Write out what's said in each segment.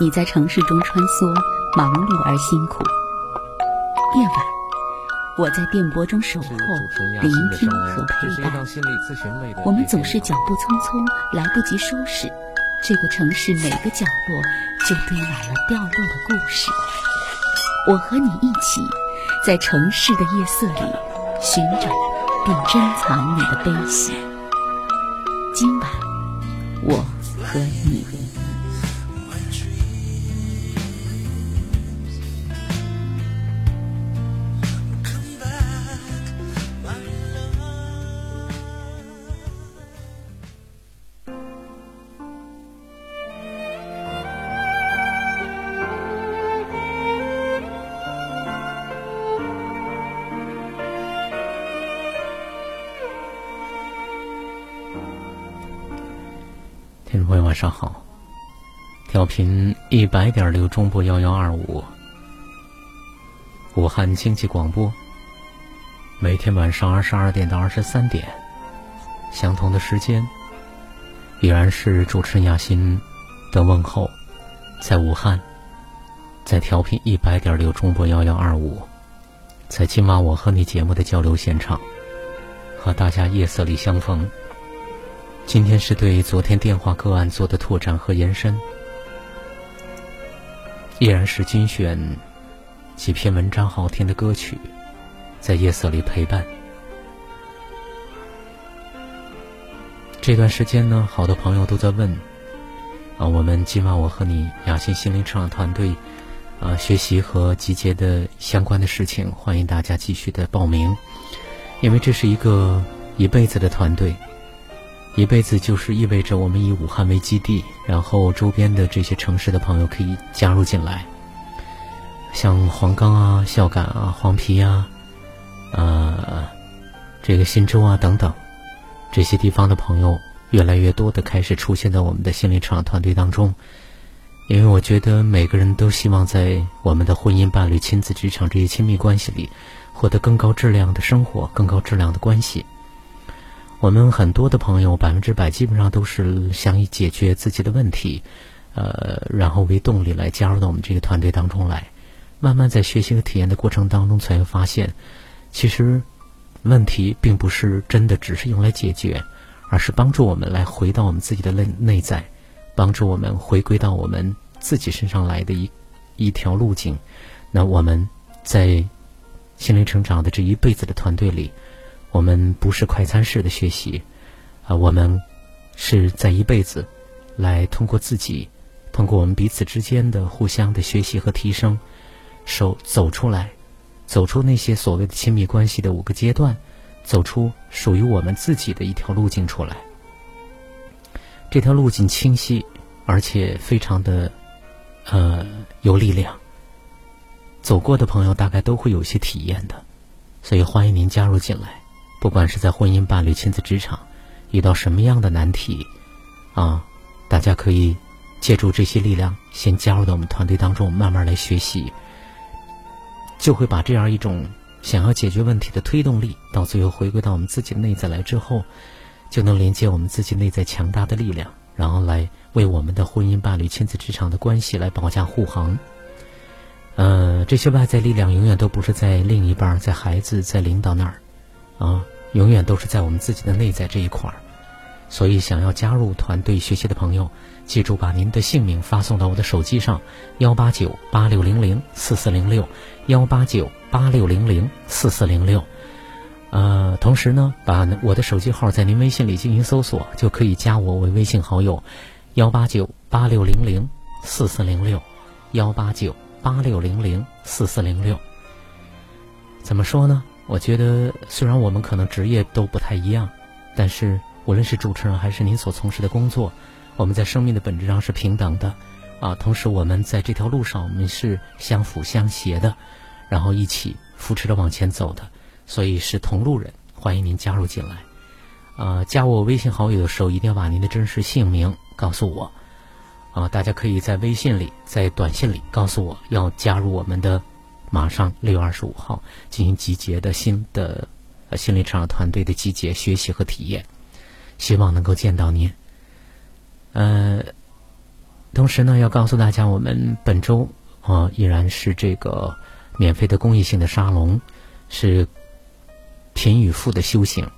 你在城市中穿梭，忙碌而辛苦。夜晚，我在电波中守候，聆听和陪伴。我们总是脚步匆匆，来不及收拾，这个城市每个角落就堆满了掉落的故事。我和你一起，在城市的夜色里寻找并珍藏你的悲喜。今晚，我和你。百点六中波幺幺二五，武汉经济广播。每天晚上二十二点到二十三点，相同的时间，依然是主持人亚欣的问候，在武汉，在调频一百点六中波幺幺二五，在今晚我和你节目的交流现场，和大家夜色里相逢。今天是对昨天电话个案做的拓展和延伸，依然是精选几篇文章、好听的歌曲，在夜色里陪伴。这段时间呢，好多朋友都在问啊，我们今晚我和你雅欣心灵成长团队啊学习和集结的相关的事情，欢迎大家继续的报名，因为这是一个一辈子的团队。一辈子就是意味着我们以武汉为基地，然后周边的这些城市的朋友可以加入进来，像黄冈啊、孝感啊、黄陂啊，呃，这个新洲啊等等，这些地方的朋友越来越多的开始出现在我们的心灵成长团队当中，因为我觉得每个人都希望在我们的婚姻、伴侣、亲子、职场这些亲密关系里，获得更高质量的生活、更高质量的关系。我们很多的朋友，百分之百基本上都是想以解决自己的问题，呃，然后为动力来加入到我们这个团队当中来。慢慢在学习和体验的过程当中，才会发现，其实问题并不是真的只是用来解决，而是帮助我们来回到我们自己的内内在，帮助我们回归到我们自己身上来的一一条路径。那我们在心灵成长的这一辈子的团队里。我们不是快餐式的学习，啊，我们是在一辈子来通过自己，通过我们彼此之间的互相的学习和提升，手走出来，走出那些所谓的亲密关系的五个阶段，走出属于我们自己的一条路径出来。这条路径清晰，而且非常的呃有力量。走过的朋友大概都会有些体验的，所以欢迎您加入进来。不管是在婚姻、伴侣、亲子、职场，遇到什么样的难题，啊，大家可以借助这些力量，先加入到我们团队当中，慢慢来学习，就会把这样一种想要解决问题的推动力，到最后回归到我们自己内在来之后，就能连接我们自己内在强大的力量，然后来为我们的婚姻、伴侣、亲子、职场的关系来保驾护航。呃，这些外在力量永远都不是在另一半、在孩子、在领导那儿。啊，永远都是在我们自己的内在这一块儿，所以想要加入团队学习的朋友，记住把您的姓名发送到我的手机上，幺八九八六零零四四零六，幺八九八六零零四四零六。呃，同时呢，把我的手机号在您微信里进行搜索，就可以加我为微信好友，幺八九八六零零四四零六，幺八九八六零零四四零六。怎么说呢？我觉得，虽然我们可能职业都不太一样，但是无论是主持人还是您所从事的工作，我们在生命的本质上是平等的，啊，同时我们在这条路上我们是相辅相携的，然后一起扶持着往前走的，所以是同路人。欢迎您加入进来，啊，加我微信好友的时候一定要把您的真实姓名告诉我，啊，大家可以在微信里、在短信里告诉我要加入我们的。马上六月二十五号进行集结的新的呃心理成长团队的集结学习和体验，希望能够见到您。呃，同时呢，要告诉大家，我们本周啊依然是这个免费的公益性的沙龙，是贫与富的修行。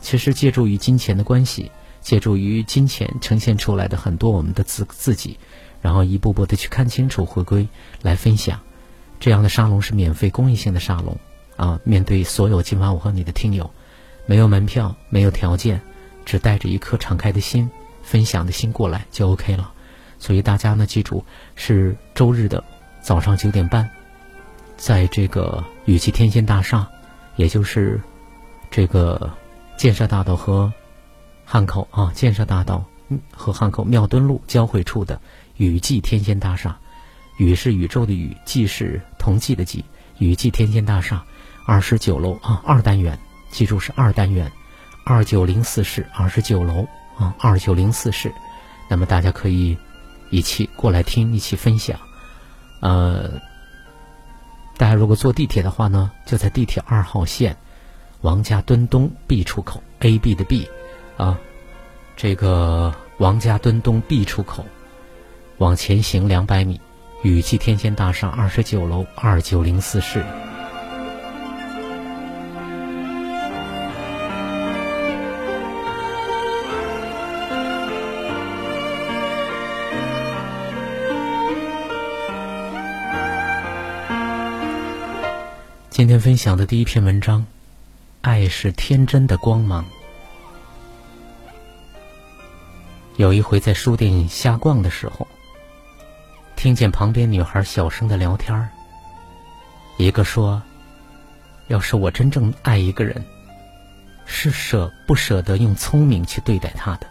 其实，借助于金钱的关系，借助于金钱呈现出来的很多我们的自自己，然后一步步的去看清楚，回归来分享。这样的沙龙是免费公益性的沙龙啊，面对所有今晚我和你的听友，没有门票，没有条件，只带着一颗敞开的心、分享的心过来就 OK 了。所以大家呢，记住是周日的早上九点半，在这个雨季天仙大厦，也就是这个建设大道和汉口啊，建设大道和汉口庙墩路交汇处的雨季天仙大厦，宇是宇宙的宇，季是同济的季，宇季天仙大厦二十九楼啊，二单元，记住是二单元，二九零四室二十九楼啊，二九零四室，那么大家可以。一起过来听，一起分享。呃，大家如果坐地铁的话呢，就在地铁二号线王家墩东 B 出口，A B 的 B，啊，这个王家墩东 B 出口往前行两百米，雨季天仙大厦二十九楼二九零四室。今天分享的第一篇文章，《爱是天真的光芒》。有一回在书店瞎逛的时候，听见旁边女孩小声的聊天。一个说：“要是我真正爱一个人，是舍不舍得用聪明去对待他的。”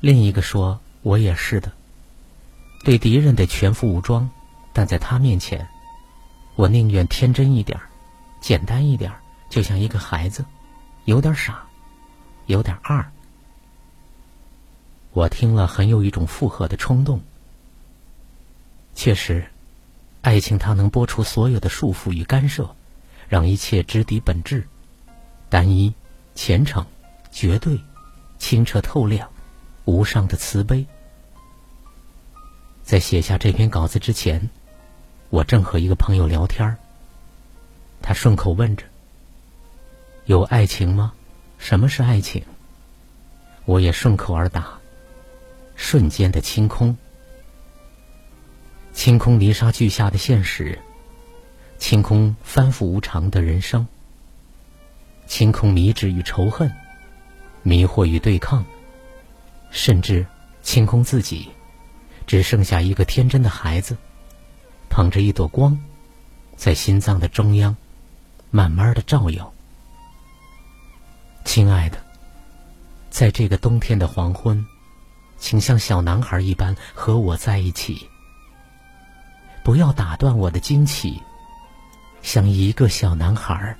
另一个说：“我也是的，对敌人得全副武装，但在他面前。”我宁愿天真一点简单一点就像一个孩子，有点傻，有点二。我听了很有一种附和的冲动。确实，爱情它能剥除所有的束缚与干涉，让一切直抵本质，单一、虔诚、绝对、清澈透亮、无上的慈悲。在写下这篇稿子之前。我正和一个朋友聊天儿他顺口问着：“有爱情吗？什么是爱情？”我也顺口而答：“瞬间的清空，清空泥沙俱下的现实，清空反复无常的人生，清空迷执与仇恨，迷惑与对抗，甚至清空自己，只剩下一个天真的孩子。”捧着一朵光，在心脏的中央，慢慢的照耀。亲爱的，在这个冬天的黄昏，请像小男孩一般和我在一起。不要打断我的惊奇，像一个小男孩，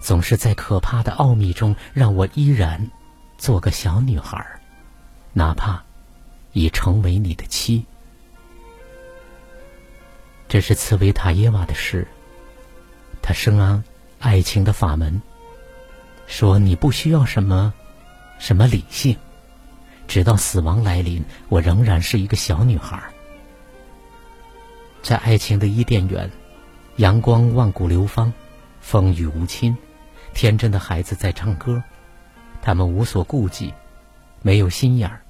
总是在可怕的奥秘中让我依然做个小女孩，哪怕已成为你的妻。这是茨维塔耶娃的诗。他深谙爱情的法门，说：“你不需要什么，什么理性，直到死亡来临，我仍然是一个小女孩。”在爱情的伊甸园，阳光万古流芳，风雨无侵，天真的孩子在唱歌，他们无所顾忌，没有心眼儿，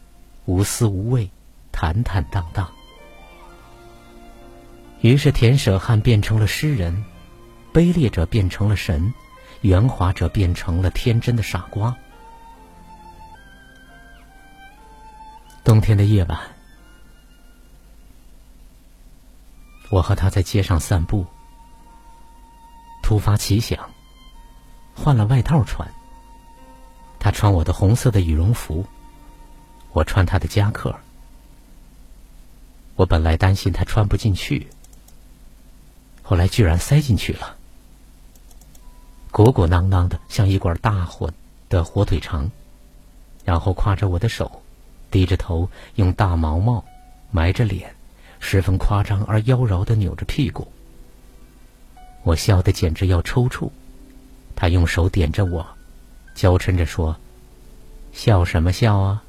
无私无畏，坦坦荡荡。于是，田舍汉变成了诗人，卑劣者变成了神，圆滑者变成了天真的傻瓜。冬天的夜晚，我和他在街上散步，突发奇想，换了外套穿。他穿我的红色的羽绒服，我穿他的夹克。我本来担心他穿不进去。后来居然塞进去了，鼓鼓囊囊的，像一管大火的火腿肠。然后挎着我的手，低着头，用大毛毛埋着脸，十分夸张而妖娆的扭着屁股。我笑得简直要抽搐。他用手点着我，娇嗔着说：“笑什么笑啊？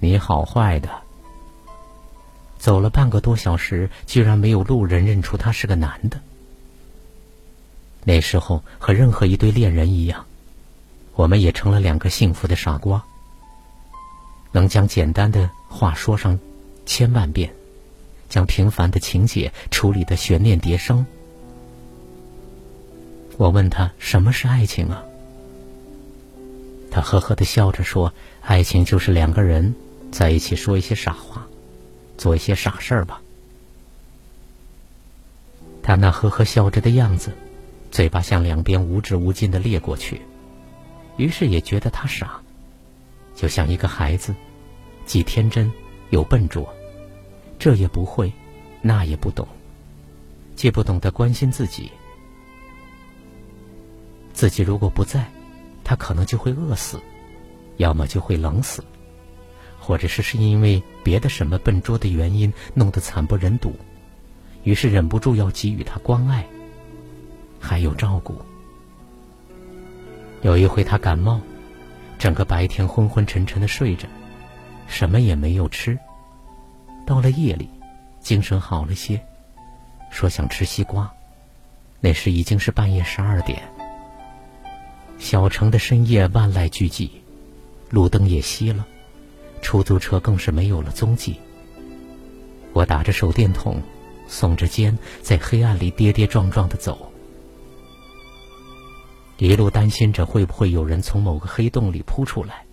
你好坏的！走了半个多小时，居然没有路人认出他是个男的。那时候和任何一对恋人一样，我们也成了两个幸福的傻瓜，能将简单的话说上千万遍，将平凡的情节处理的悬念迭生。我问他什么是爱情啊？他呵呵的笑着说：“爱情就是两个人在一起说一些傻话，做一些傻事儿吧。”他那呵呵笑着的样子。嘴巴向两边无止无尽的裂过去，于是也觉得他傻，就像一个孩子，既天真又笨拙，这也不会，那也不懂，既不懂得关心自己，自己如果不在，他可能就会饿死，要么就会冷死，或者是是因为别的什么笨拙的原因弄得惨不忍睹，于是忍不住要给予他关爱。还有照顾。有一回他感冒，整个白天昏昏沉沉的睡着，什么也没有吃。到了夜里，精神好了些，说想吃西瓜。那时已经是半夜十二点。小城的深夜万籁俱寂，路灯也熄了，出租车更是没有了踪迹。我打着手电筒，耸着肩，在黑暗里跌跌撞撞的走。一路担心着会不会有人从某个黑洞里扑出来，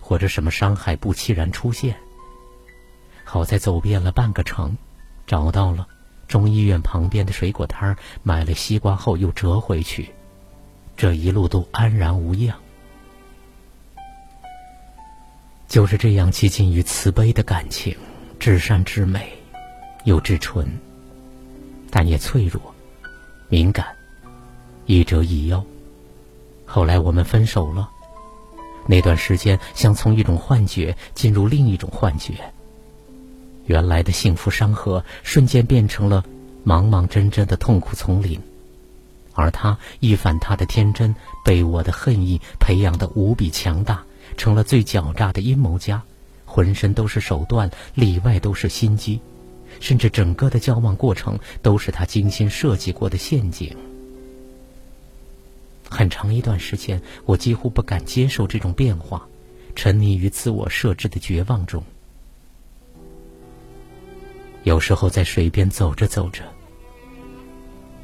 或者什么伤害不期然出现。好在走遍了半个城，找到了中医院旁边的水果摊儿，买了西瓜后又折回去，这一路都安然无恙。就是这样接近于慈悲的感情，至善至美，又至纯，但也脆弱、敏感，一折一腰。后来我们分手了，那段时间像从一种幻觉进入另一种幻觉。原来的幸福山河瞬间变成了茫茫真真的痛苦丛林，而他一反他的天真，被我的恨意培养的无比强大，成了最狡诈的阴谋家，浑身都是手段，里外都是心机，甚至整个的交往过程都是他精心设计过的陷阱。很长一段时间，我几乎不敢接受这种变化，沉溺于自我设置的绝望中。有时候在水边走着走着，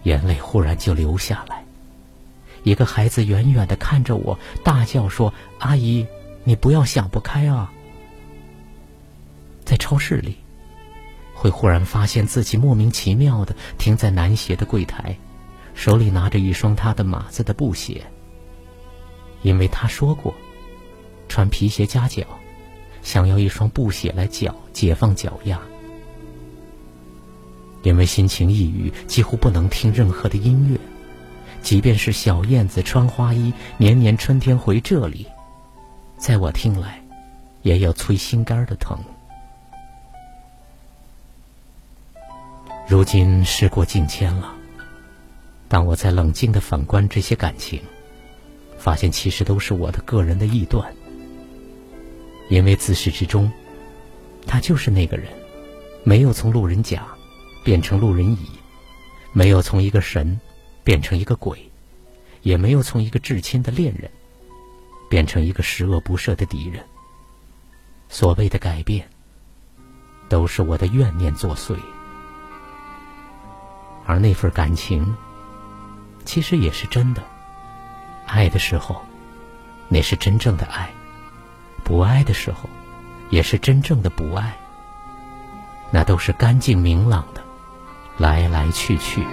眼泪忽然就流下来。一个孩子远远的看着我，大叫说：“阿姨，你不要想不开啊！”在超市里，会忽然发现自己莫名其妙的停在男鞋的柜台。手里拿着一双他的码子的布鞋，因为他说过，穿皮鞋夹脚，想要一双布鞋来脚解放脚丫。因为心情抑郁，几乎不能听任何的音乐，即便是小燕子穿花衣，年年春天回这里，在我听来，也有催心肝的疼。如今时过境迁了。当我在冷静的反观这些感情，发现其实都是我的个人的臆断。因为自始至终，他就是那个人，没有从路人甲变成路人乙，没有从一个神变成一个鬼，也没有从一个至亲的恋人变成一个十恶不赦的敌人。所谓的改变，都是我的怨念作祟，而那份感情。其实也是真的，爱的时候，那是真正的爱；不爱的时候，也是真正的不爱。那都是干净明朗的，来来去去。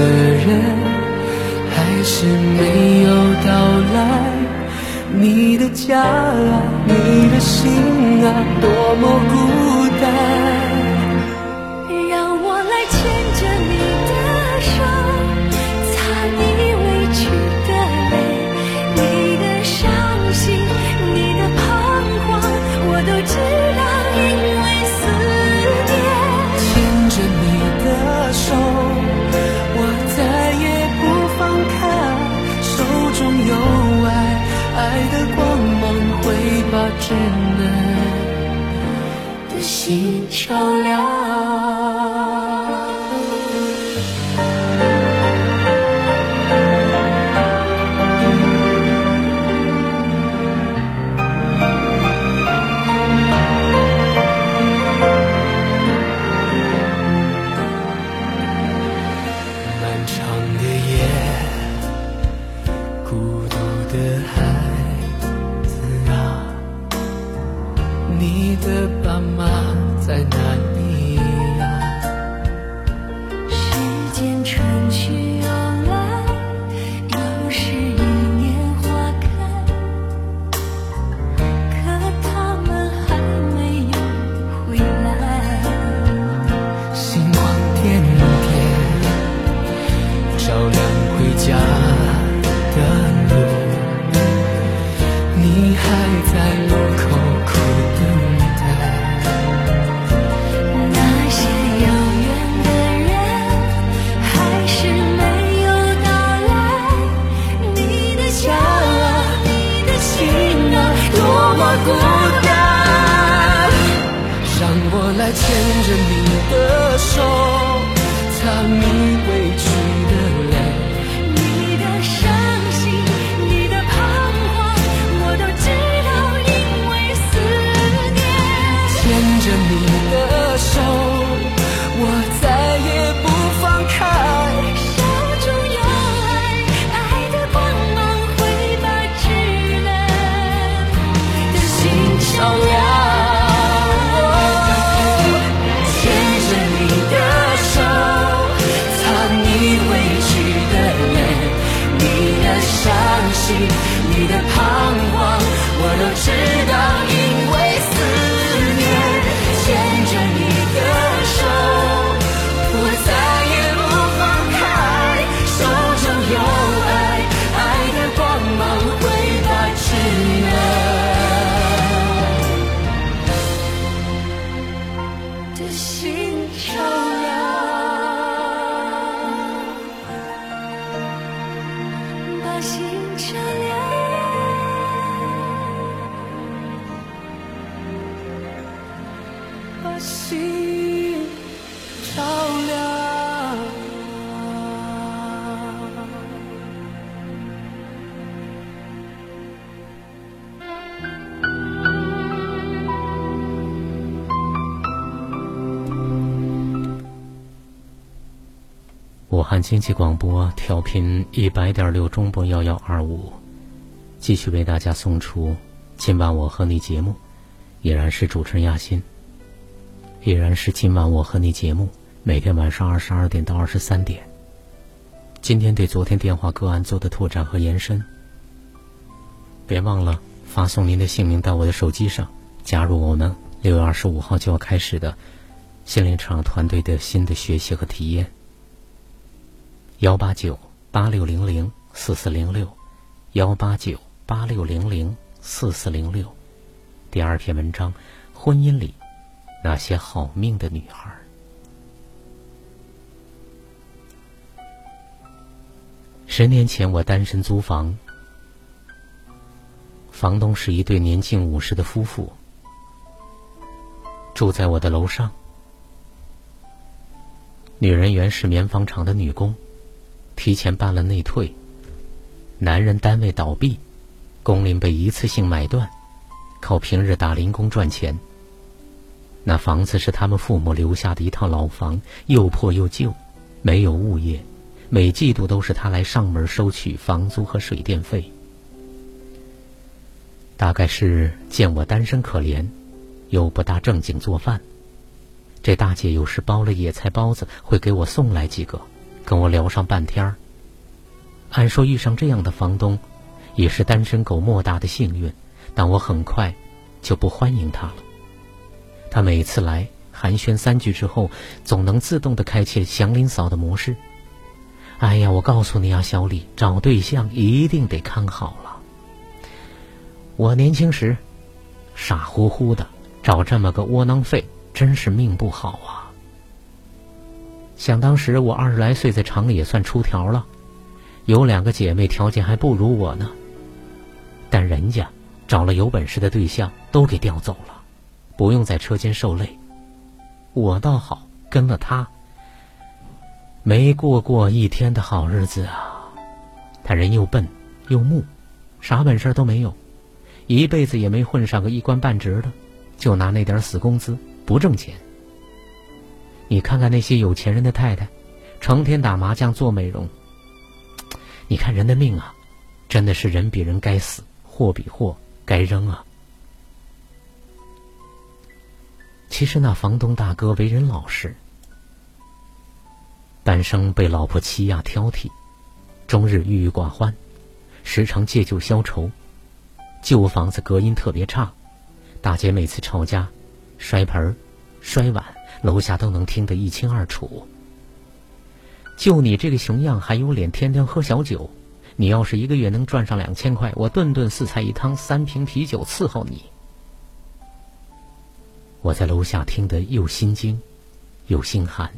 的人，还是没有到来。你的家啊，你的心啊，多么孤单。照亮。武汉经济广播调频一百点六中波幺幺二五，继续为大家送出今晚我和你节目，依然是主持人亚欣，依然是今晚我和你节目，每天晚上二十二点到二十三点。今天对昨天电话个案做的拓展和延伸，别忘了发送您的姓名到我的手机上，加入我们六月二十五号就要开始的心灵成长团队的新的学习和体验。幺八九八六零零四四零六，幺八九八六零零四四零六。第二篇文章：婚姻里那些好命的女孩。十年前，我单身租房，房东是一对年近五十的夫妇，住在我的楼上。女人原是棉纺厂的女工。提前办了内退，男人单位倒闭，工龄被一次性买断，靠平日打零工赚钱。那房子是他们父母留下的一套老房，又破又旧，没有物业，每季度都是他来上门收取房租和水电费。大概是见我单身可怜，又不大正经做饭，这大姐有时包了野菜包子，会给我送来几个，跟我聊上半天儿。按说遇上这样的房东，也是单身狗莫大的幸运，但我很快就不欢迎他了。他每次来寒暄三句之后，总能自动的开启祥林嫂的模式。哎呀，我告诉你啊，小李，找对象一定得看好了。我年轻时傻乎乎的找这么个窝囊废，真是命不好啊。想当时我二十来岁，在厂里也算出条了。有两个姐妹条件还不如我呢，但人家找了有本事的对象，都给调走了，不用在车间受累。我倒好，跟了他，没过过一天的好日子啊。他人又笨又木，啥本事都没有，一辈子也没混上个一官半职的，就拿那点死工资，不挣钱。你看看那些有钱人的太太，成天打麻将做美容。你看人的命啊，真的是人比人该死，货比货该扔啊。其实那房东大哥为人老实，半生被老婆欺压挑剔，终日郁郁寡欢，时常借酒消愁。旧房子隔音特别差，大姐每次吵架，摔盆摔碗，楼下都能听得一清二楚。就你这个熊样，还有脸天天喝小酒？你要是一个月能赚上两千块，我顿顿四菜一汤、三瓶啤酒伺候你。我在楼下听得又心惊，又心寒。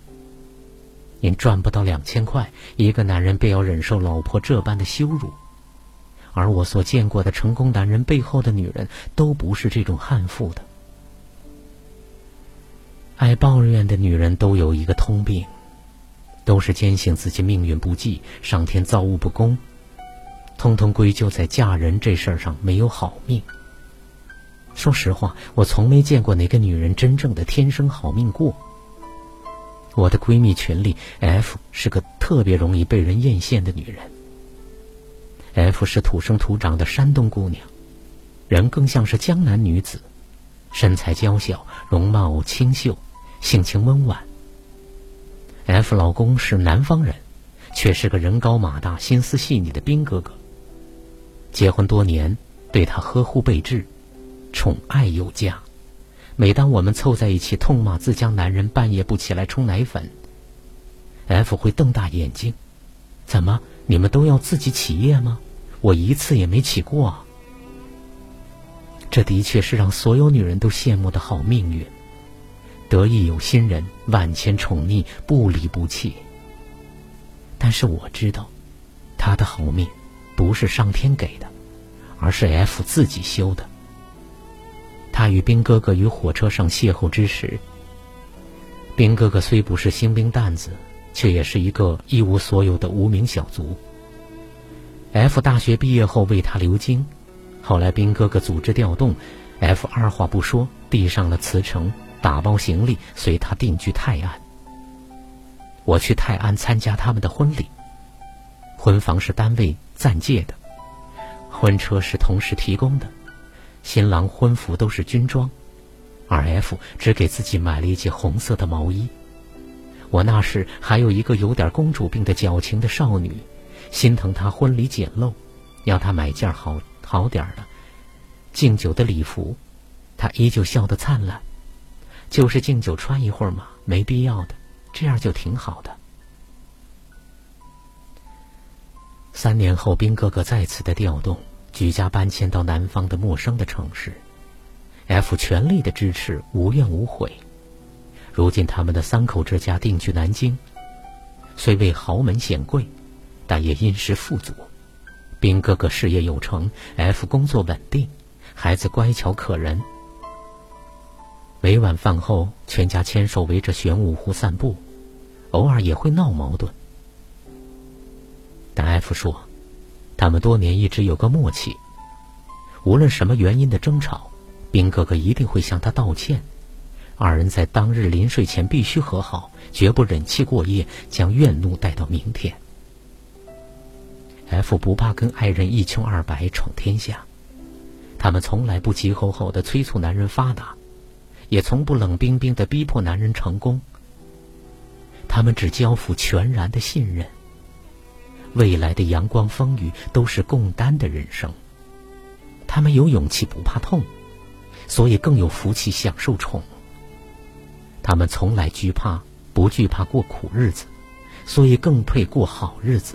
您赚不到两千块，一个男人便要忍受老婆这般的羞辱，而我所见过的成功男人背后的女人，都不是这种悍妇的。爱抱怨的女人都有一个通病。都是坚信自己命运不济，上天造物不公，通通归咎在嫁人这事儿上没有好命。说实话，我从没见过哪个女人真正的天生好命过。我的闺蜜群里，F 是个特别容易被人艳羡的女人。F 是土生土长的山东姑娘，人更像是江南女子，身材娇小，容貌清秀，性情温婉。F 老公是南方人，却是个人高马大、心思细腻的兵哥哥。结婚多年，对他呵护备至，宠爱有加。每当我们凑在一起痛骂自家男人半夜不起来冲奶粉，F 会瞪大眼睛：“怎么，你们都要自己起夜吗？我一次也没起过。”这的确是让所有女人都羡慕的好命运。得意有心人，万千宠溺，不离不弃。但是我知道，他的好命不是上天给的，而是 F 自己修的。他与兵哥哥于火车上邂逅之时，兵哥哥虽不是新兵蛋子，却也是一个一无所有的无名小卒。F 大学毕业后为他留京，后来兵哥哥组织调动，F 二话不说递上了辞呈。打包行李，随他定居泰安。我去泰安参加他们的婚礼，婚房是单位暂借的，婚车是同事提供的，新郎婚服都是军装，而 F 只给自己买了一件红色的毛衣。我那时还有一个有点公主病的矫情的少女，心疼她婚礼简陋，要她买件好好点的敬酒的礼服，她依旧笑得灿烂。就是敬酒穿一会儿嘛，没必要的，这样就挺好的。三年后，兵哥哥再次的调动，举家搬迁到南方的陌生的城市，F 全力的支持，无怨无悔。如今，他们的三口之家定居南京，虽未豪门显贵，但也殷实富足。兵哥哥事业有成，F 工作稳定，孩子乖巧可人。每晚饭后，全家牵手围着玄武湖散步，偶尔也会闹矛盾。但 F 说，他们多年一直有个默契，无论什么原因的争吵，兵哥哥一定会向他道歉。二人在当日临睡前必须和好，绝不忍气过夜，将怨怒带到明天。F 不怕跟爱人一穷二白闯天下，他们从来不急吼吼的催促男人发达，也从不冷冰冰的逼迫男人成功。他们只交付全然的信任。未来的阳光风雨都是共担的人生。他们有勇气不怕痛，所以更有福气享受宠。他们从来惧怕不惧怕过苦日子，所以更配过好日子。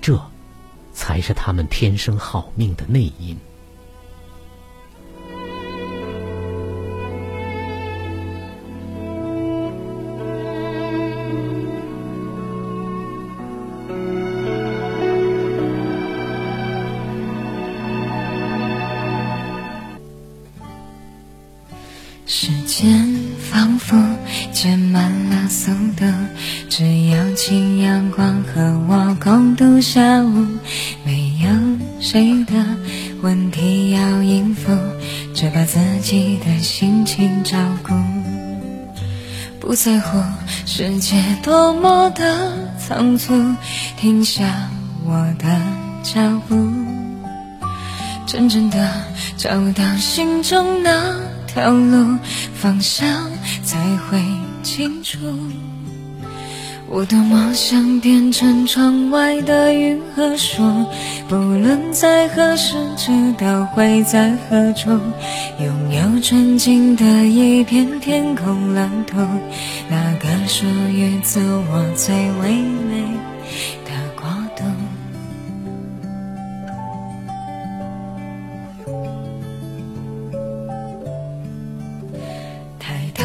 这，才是他们天生好命的内因。在乎世界多么的仓促，停下我的脚步，真正的找到心中那。条路方向才会清楚。我多么想变成窗外的云和树，不论在何时，知道会在何处，拥有纯净的一片天空蓝图，那个属于自我最唯美的国度。抬头。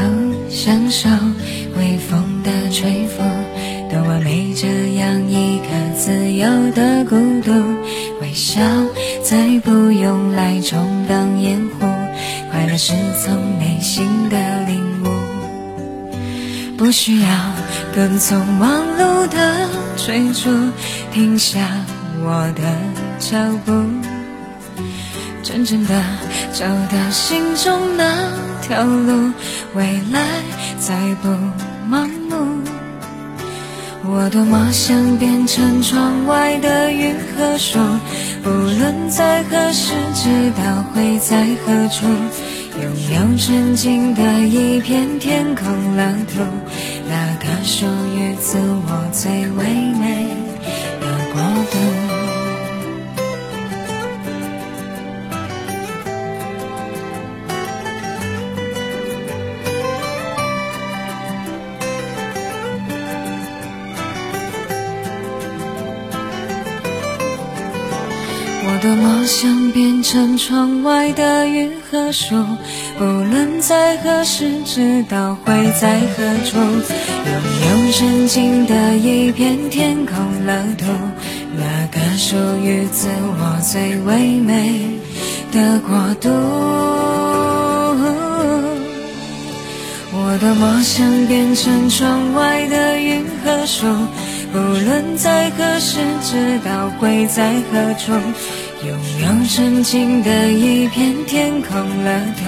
享受微风的吹拂，多完美这样一个自由的孤独。微笑再不用来充当掩护，快乐是从内心的领悟。不需要跟从忙碌的追逐，停下我的脚步，真正的找到心中那。条路，未来再不盲目。我多么想变成窗外的云和树，不论在何时，知道会在何处，有纯净的一片天空蓝图，那个属于自我最唯多么想变成窗外的云和树，不论在何时，知道会在何处，拥有纯净的一片天空蓝图，那个属于自我最唯美的国度。我多么想变成窗外的云和树，不论在何时，知道会在何处。拥有纯净的一片天空蓝图，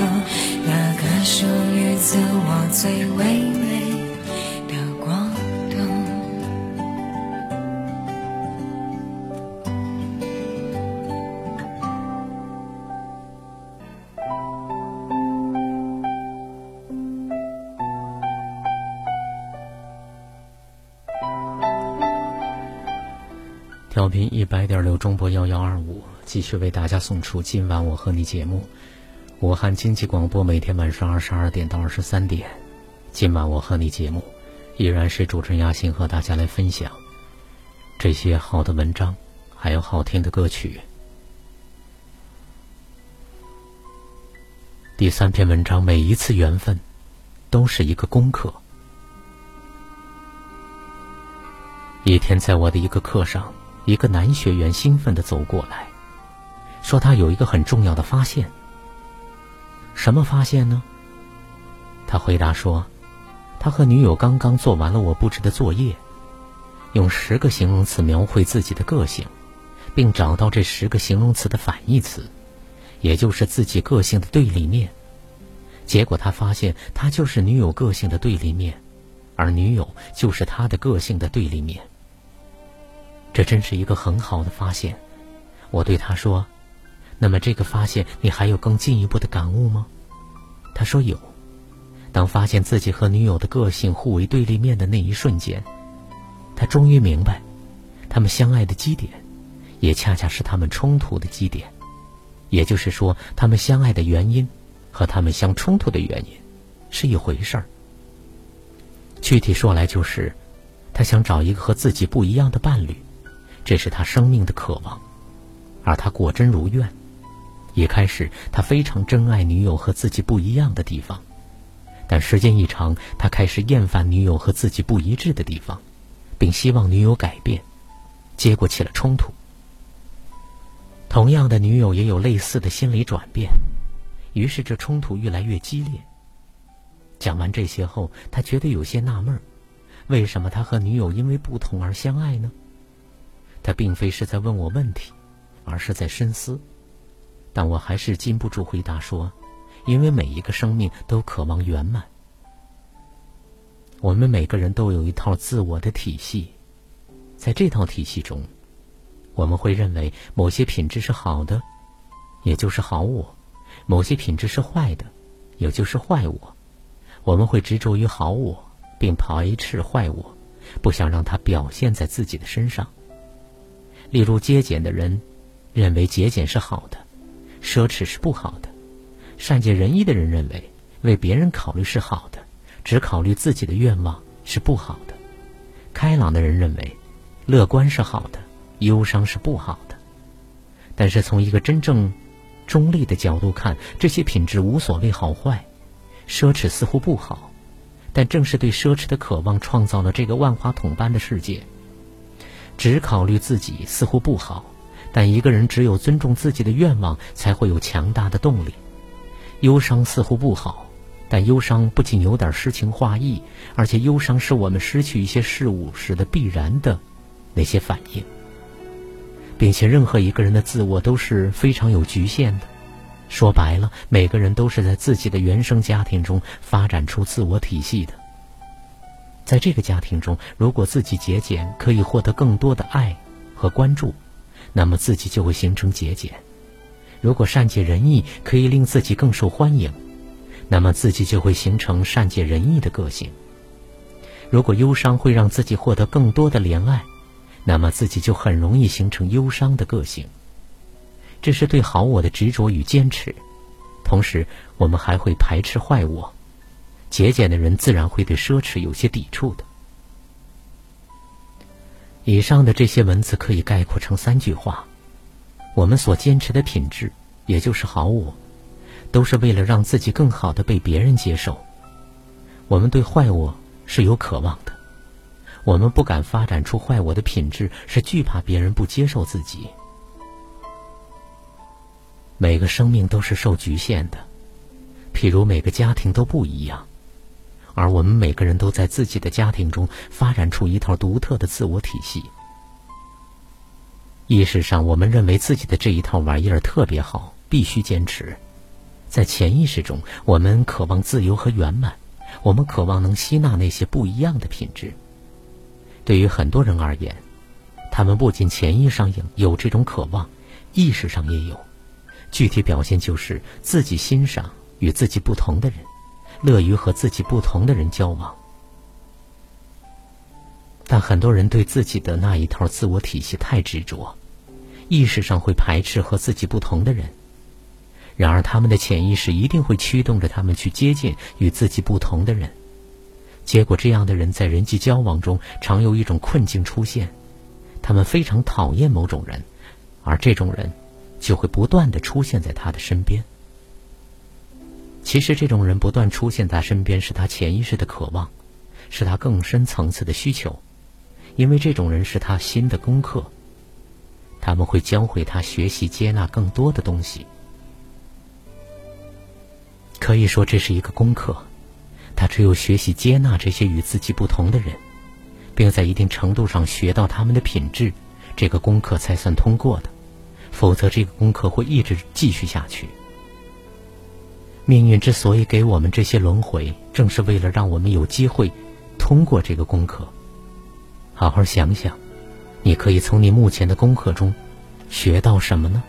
那个属于自我最唯美的国度。调频一百点六中波幺幺二五。继续为大家送出今晚我和你节目，武汉经济广播每天晚上二十二点到二十三点，今晚我和你节目，依然是主持人亚欣和大家来分享这些好的文章，还有好听的歌曲。第三篇文章，每一次缘分都是一个功课。一天，在我的一个课上，一个男学员兴奋的走过来。说他有一个很重要的发现。什么发现呢？他回答说，他和女友刚刚做完了我布置的作业，用十个形容词描绘自己的个性，并找到这十个形容词的反义词，也就是自己个性的对立面。结果他发现，他就是女友个性的对立面，而女友就是他的个性的对立面。这真是一个很好的发现。我对他说：“那么这个发现，你还有更进一步的感悟吗？”他说有。当发现自己和女友的个性互为对立面的那一瞬间，他终于明白，他们相爱的基点，也恰恰是他们冲突的基点。也就是说，他们相爱的原因。和他们相冲突的原因是一回事儿。具体说来，就是他想找一个和自己不一样的伴侣，这是他生命的渴望，而他果真如愿。一开始，他非常珍爱女友和自己不一样的地方，但时间一长，他开始厌烦女友和自己不一致的地方，并希望女友改变，结果起了冲突。同样的，女友也有类似的心理转变。于是，这冲突越来越激烈。讲完这些后，他觉得有些纳闷为什么他和女友因为不同而相爱呢？他并非是在问我问题，而是在深思。但我还是禁不住回答说：“因为每一个生命都渴望圆满。我们每个人都有一套自我的体系，在这套体系中，我们会认为某些品质是好的，也就是好我。”某些品质是坏的，也就是坏我。我们会执着于好我，并排斥坏我，不想让它表现在自己的身上。例如，节俭的人认为节俭是好的，奢侈是不好的；善解人意的人认为为别人考虑是好的，只考虑自己的愿望是不好的；开朗的人认为乐观是好的，忧伤是不好的。但是，从一个真正……中立的角度看，这些品质无所谓好坏，奢侈似乎不好，但正是对奢侈的渴望创造了这个万花筒般的世界。只考虑自己似乎不好，但一个人只有尊重自己的愿望，才会有强大的动力。忧伤似乎不好，但忧伤不仅有点诗情画意，而且忧伤是我们失去一些事物时的必然的那些反应。并且，任何一个人的自我都是非常有局限的。说白了，每个人都是在自己的原生家庭中发展出自我体系的。在这个家庭中，如果自己节俭可以获得更多的爱和关注，那么自己就会形成节俭；如果善解人意可以令自己更受欢迎，那么自己就会形成善解人意的个性；如果忧伤会让自己获得更多的怜爱。那么自己就很容易形成忧伤的个性，这是对好我的执着与坚持。同时，我们还会排斥坏我。节俭的人自然会对奢侈有些抵触的。以上的这些文字可以概括成三句话：我们所坚持的品质，也就是好我，都是为了让自己更好的被别人接受。我们对坏我是有渴望的。我们不敢发展出坏我的品质，是惧怕别人不接受自己。每个生命都是受局限的，譬如每个家庭都不一样，而我们每个人都在自己的家庭中发展出一套独特的自我体系。意识上，我们认为自己的这一套玩意儿特别好，必须坚持；在潜意识中，我们渴望自由和圆满，我们渴望能吸纳那些不一样的品质。对于很多人而言，他们不仅潜意识上有这种渴望，意识上也有。具体表现就是自己欣赏与自己不同的人，乐于和自己不同的人交往。但很多人对自己的那一套自我体系太执着，意识上会排斥和自己不同的人。然而，他们的潜意识一定会驱动着他们去接近与自己不同的人。结果，这样的人在人际交往中常有一种困境出现，他们非常讨厌某种人，而这种人就会不断的出现在他的身边。其实，这种人不断出现在身边是他潜意识的渴望，是他更深层次的需求，因为这种人是他新的功课，他们会教会他学习接纳更多的东西。可以说，这是一个功课。他只有学习接纳这些与自己不同的人，并在一定程度上学到他们的品质，这个功课才算通过的，否则这个功课会一直继续下去。命运之所以给我们这些轮回，正是为了让我们有机会通过这个功课。好好想想，你可以从你目前的功课中学到什么呢？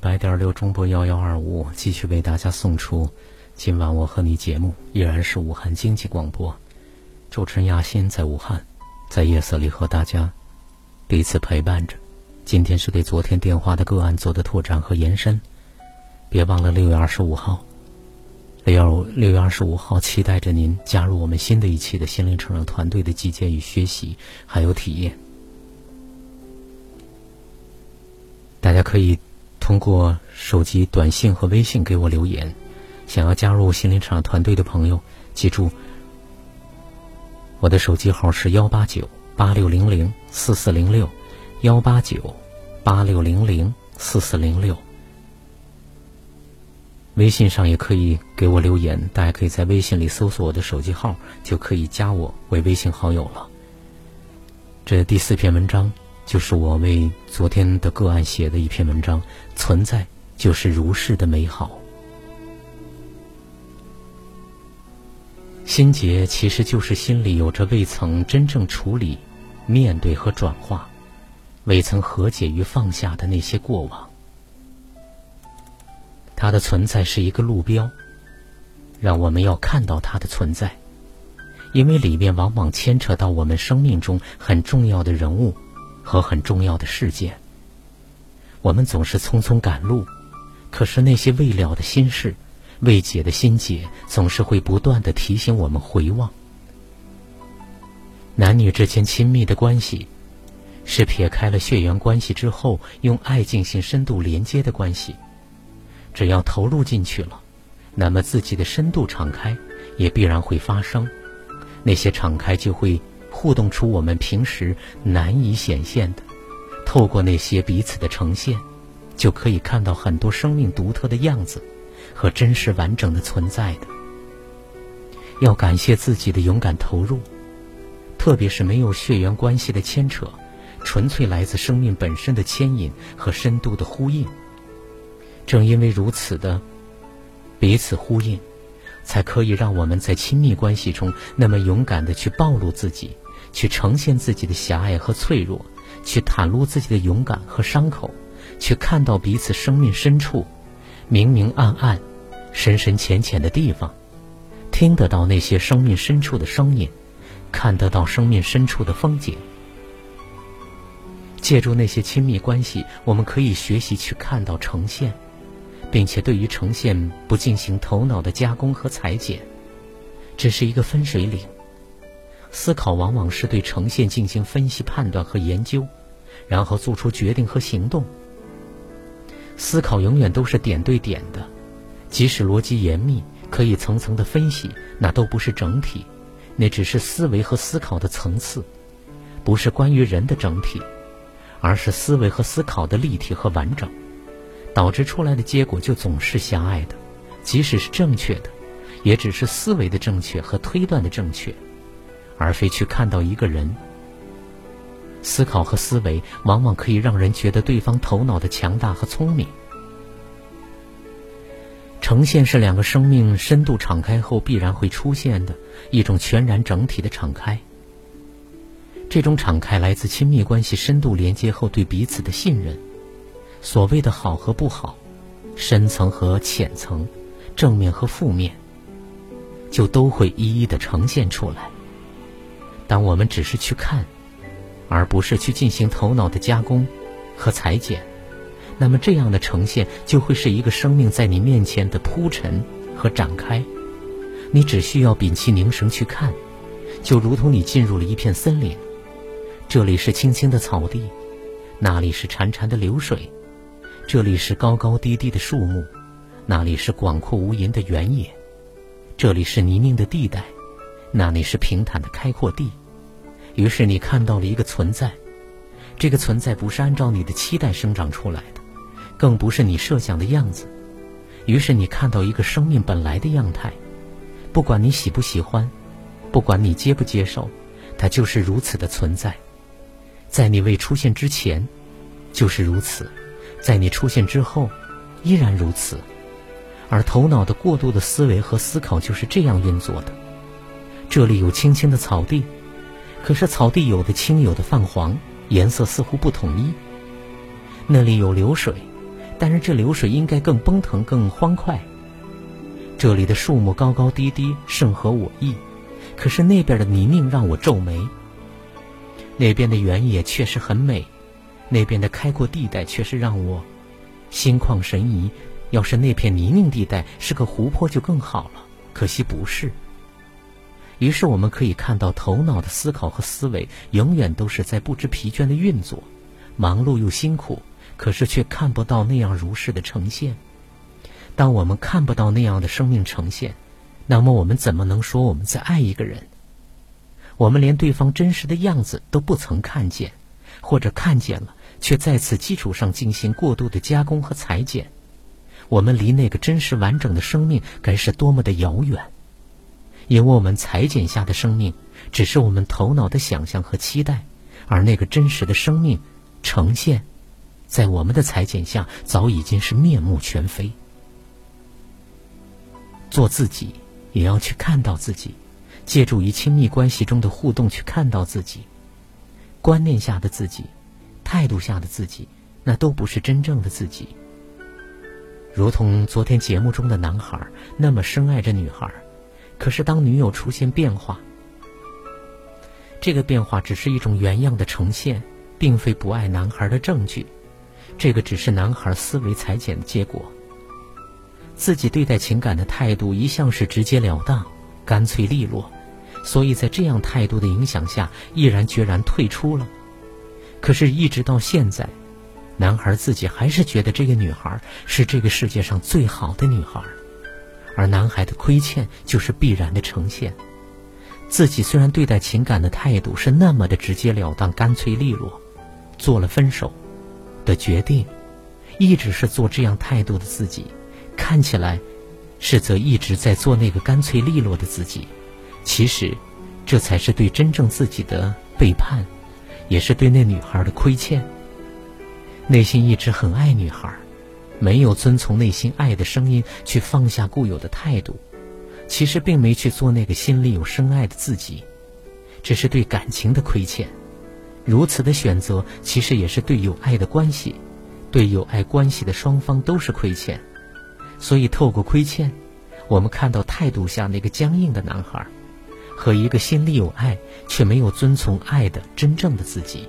百点六中波幺幺二五，继续为大家送出今晚我和你节目，依然是武汉经济广播，主持人亚欣在武汉，在夜色里和大家彼此陪伴着。今天是对昨天电话的个案做的拓展和延伸，别忘了六月二十五号，六六月二十五号，期待着您加入我们新的一期的心灵成长团队的集结与学习，还有体验。大家可以。通过手机短信和微信给我留言，想要加入心灵成长团队的朋友，记住，我的手机号是幺八九八六零零四四零六，幺八九八六零零四四零六。微信上也可以给我留言，大家可以在微信里搜索我的手机号，就可以加我为微信好友了。这第四篇文章就是我为昨天的个案写的一篇文章，存在就是如是的美好。心结其实就是心里有着未曾真正处理、面对和转化、未曾和解与放下的那些过往。它的存在是一个路标，让我们要看到它的存在，因为里面往往牵扯到我们生命中很重要的人物和很重要的事件。我们总是匆匆赶路，可是那些未了的心事、未解的心结，总是会不断的提醒我们回望。男女之间亲密的关系，是撇开了血缘关系之后，用爱进行深度连接的关系。只要投入进去了，那么自己的深度敞开也必然会发生。那些敞开就会互动出我们平时难以显现的。透过那些彼此的呈现，就可以看到很多生命独特的样子和真实完整的存在的。要感谢自己的勇敢投入，特别是没有血缘关系的牵扯，纯粹来自生命本身的牵引和深度的呼应。正因为如此的彼此呼应，才可以让我们在亲密关系中那么勇敢的去暴露自己，去呈现自己的狭隘和脆弱，去袒露自己的勇敢和伤口，去看到彼此生命深处明明暗暗、深深浅浅的地方，听得到那些生命深处的声音，看得到生命深处的风景。借助那些亲密关系，我们可以学习去看到呈现。并且对于呈现不进行头脑的加工和裁剪，只是一个分水岭。思考往往是对呈现进行分析、判断和研究，然后做出决定和行动。思考永远都是点对点的，即使逻辑严密，可以层层的分析，那都不是整体，那只是思维和思考的层次，不是关于人的整体，而是思维和思考的立体和完整。导致出来的结果就总是狭隘的，即使是正确的，也只是思维的正确和推断的正确，而非去看到一个人。思考和思维往往可以让人觉得对方头脑的强大和聪明。呈现是两个生命深度敞开后必然会出现的一种全然整体的敞开。这种敞开来自亲密关系深度连接后对彼此的信任。所谓的好和不好，深层和浅层，正面和负面，就都会一一的呈现出来。当我们只是去看，而不是去进行头脑的加工和裁剪，那么这样的呈现就会是一个生命在你面前的铺陈和展开。你只需要屏气凝神去看，就如同你进入了一片森林，这里是青青的草地，那里是潺潺的流水。这里是高高低低的树木，那里是广阔无垠的原野；这里是泥泞的地带，那里是平坦的开阔地。于是你看到了一个存在，这个存在不是按照你的期待生长出来的，更不是你设想的样子。于是你看到一个生命本来的样态，不管你喜不喜欢，不管你接不接受，它就是如此的存在。在你未出现之前，就是如此。在你出现之后，依然如此，而头脑的过度的思维和思考就是这样运作的。这里有青青的草地，可是草地有的青，有的泛黄，颜色似乎不统一。那里有流水，但是这流水应该更奔腾、更欢快。这里的树木高高低低，甚合我意，可是那边的泥泞让我皱眉。那边的原野确实很美。那边的开阔地带却是让我心旷神怡。要是那片泥泞地带是个湖泊就更好了，可惜不是。于是我们可以看到，头脑的思考和思维永远都是在不知疲倦的运作，忙碌又辛苦，可是却看不到那样如是的呈现。当我们看不到那样的生命呈现，那么我们怎么能说我们在爱一个人？我们连对方真实的样子都不曾看见，或者看见了，却在此基础上进行过度的加工和裁剪。我们离那个真实完整的生命该是多么的遥远！因为我们裁剪下的生命，只是我们头脑的想象和期待，而那个真实的生命呈现，在我们的裁剪下，早已经是面目全非。做自己，也要去看到自己。借助于亲密关系中的互动去看到自己，观念下的自己，态度下的自己，那都不是真正的自己。如同昨天节目中的男孩那么深爱着女孩，可是当女友出现变化，这个变化只是一种原样的呈现，并非不爱男孩的证据。这个只是男孩思维裁剪的结果。自己对待情感的态度一向是直截了当、干脆利落。所以在这样态度的影响下，毅然决然退出了。可是，一直到现在，男孩自己还是觉得这个女孩是这个世界上最好的女孩，而男孩的亏欠就是必然的呈现。自己虽然对待情感的态度是那么的直截了当、干脆利落，做了分手的决定，一直是做这样态度的自己，看起来是则一直在做那个干脆利落的自己。其实，这才是对真正自己的背叛，也是对那女孩的亏欠。内心一直很爱女孩，没有遵从内心爱的声音去放下固有的态度，其实并没去做那个心里有深爱的自己，这是对感情的亏欠。如此的选择，其实也是对有爱的关系，对有爱关系的双方都是亏欠。所以，透过亏欠，我们看到态度下那个僵硬的男孩。和一个心里有爱却没有遵从爱的真正的自己，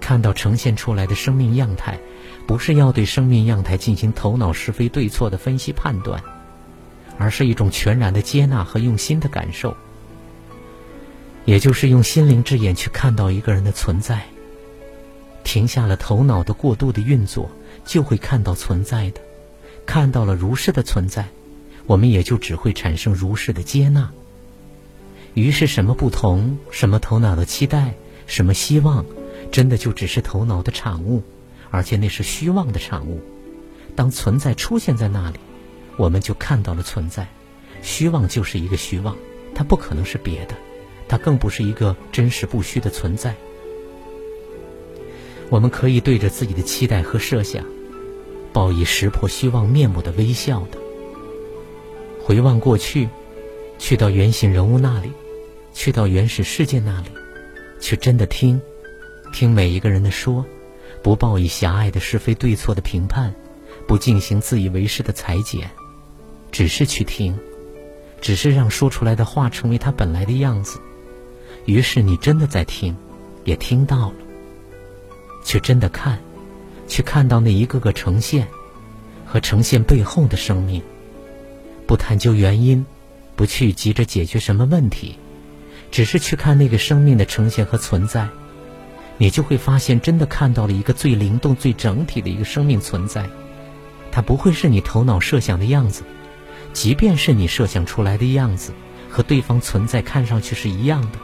看到呈现出来的生命样态，不是要对生命样态进行头脑是非对错的分析判断，而是一种全然的接纳和用心的感受，也就是用心灵之眼去看到一个人的存在，停下了头脑的过度的运作，就会看到存在的，看到了如是的存在。我们也就只会产生如是的接纳。于是，什么不同，什么头脑的期待，什么希望，真的就只是头脑的产物，而且那是虚妄的产物。当存在出现在那里，我们就看到了存在。虚妄就是一个虚妄，它不可能是别的，它更不是一个真实不虚的存在。我们可以对着自己的期待和设想，报以识破虚妄面目的微笑的。回望过去，去到原型人物那里，去到原始世界那里，去真的听，听每一个人的说，不报以狭隘的是非对错的评判，不进行自以为是的裁剪，只是去听，只是让说出来的话成为他本来的样子。于是你真的在听，也听到了，去真的看，去看到那一个个呈现和呈现背后的生命。不探究原因，不去急着解决什么问题，只是去看那个生命的呈现和存在，你就会发现，真的看到了一个最灵动、最整体的一个生命存在。它不会是你头脑设想的样子，即便是你设想出来的样子和对方存在看上去是一样的，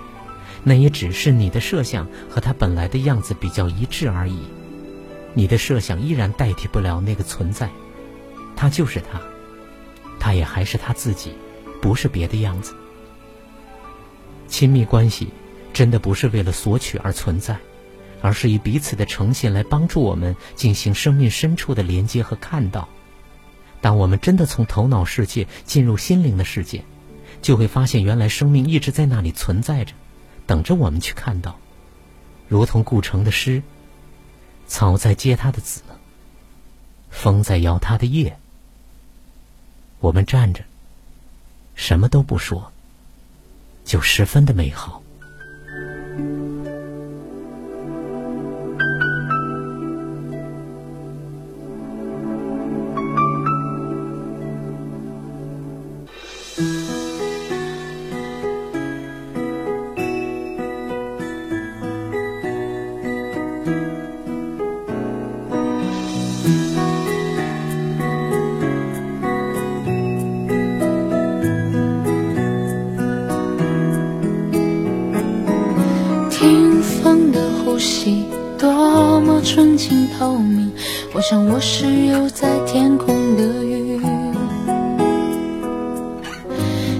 那也只是你的设想和他本来的样子比较一致而已。你的设想依然代替不了那个存在，他就是他。他也还是他自己，不是别的样子。亲密关系真的不是为了索取而存在，而是以彼此的呈现来帮助我们进行生命深处的连接和看到。当我们真的从头脑世界进入心灵的世界，就会发现原来生命一直在那里存在着，等着我们去看到。如同顾城的诗：“草在结它的籽，风在摇它的叶。”我们站着，什么都不说，就十分的美好。清风的呼吸多么纯净透明，我想我是游在天空的鱼。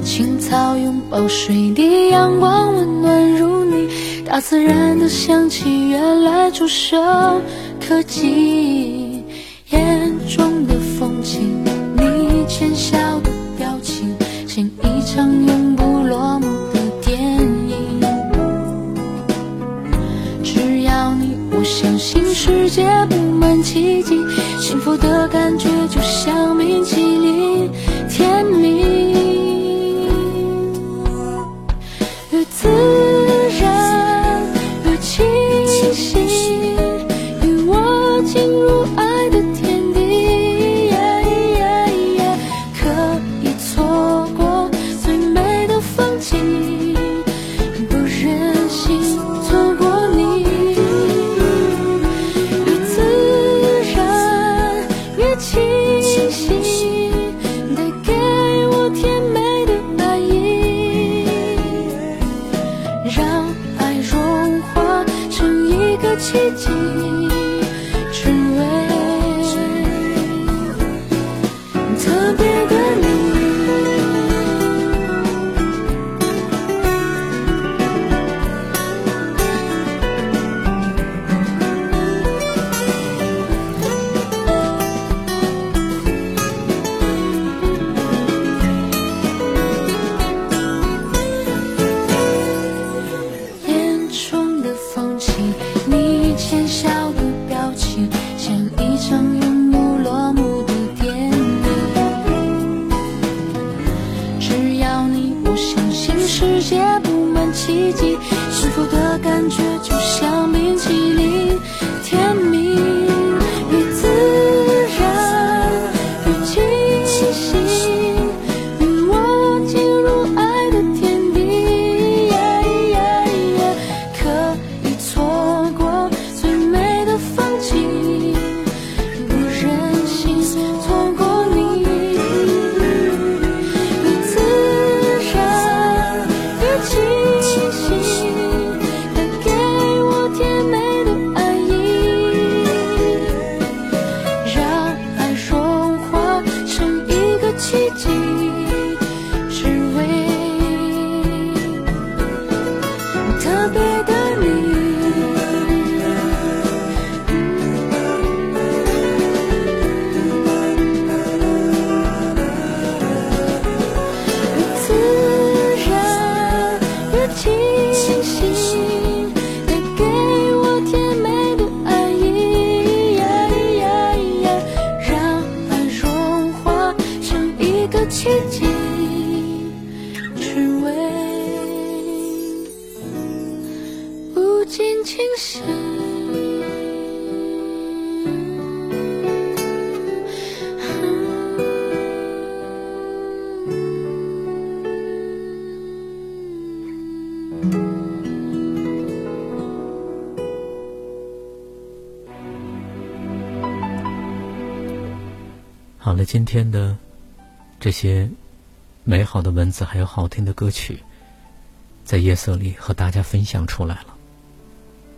青草拥抱水滴，阳光温暖如你，大自然的香气原来触手可及。好了，今天的这些美好的文字还有好听的歌曲，在夜色里和大家分享出来了。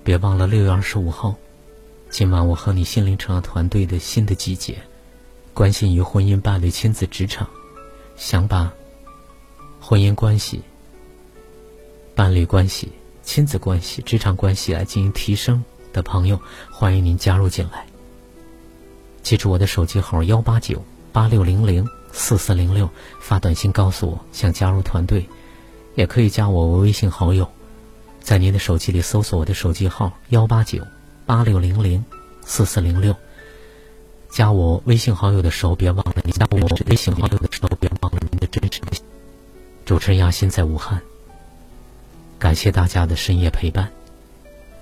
别忘了六月二十五号，今晚我和你心灵成长团队的新的集结，关心于婚姻、伴侣、亲子、职场，想把婚姻关系、伴侣关系、亲子关系、职场关系来进行提升的朋友，欢迎您加入进来。记住我的手机号幺八九八六零零四四零六，发短信告诉我想加入团队，也可以加我微信好友，在您的手机里搜索我的手机号幺八九八六零零四四零六，加我微信好友的时候别忘了您加我微信好友的时候别忘了您的真实。主持人亚欣在武汉，感谢大家的深夜陪伴，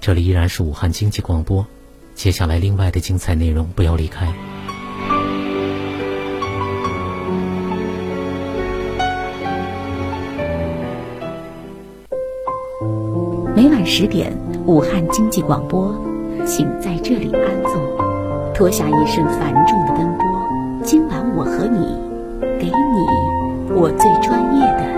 这里依然是武汉经济广播。接下来，另外的精彩内容，不要离开。每晚十点，武汉经济广播，请在这里安坐，脱下一身繁重的奔波。今晚我和你，给你我最专业的。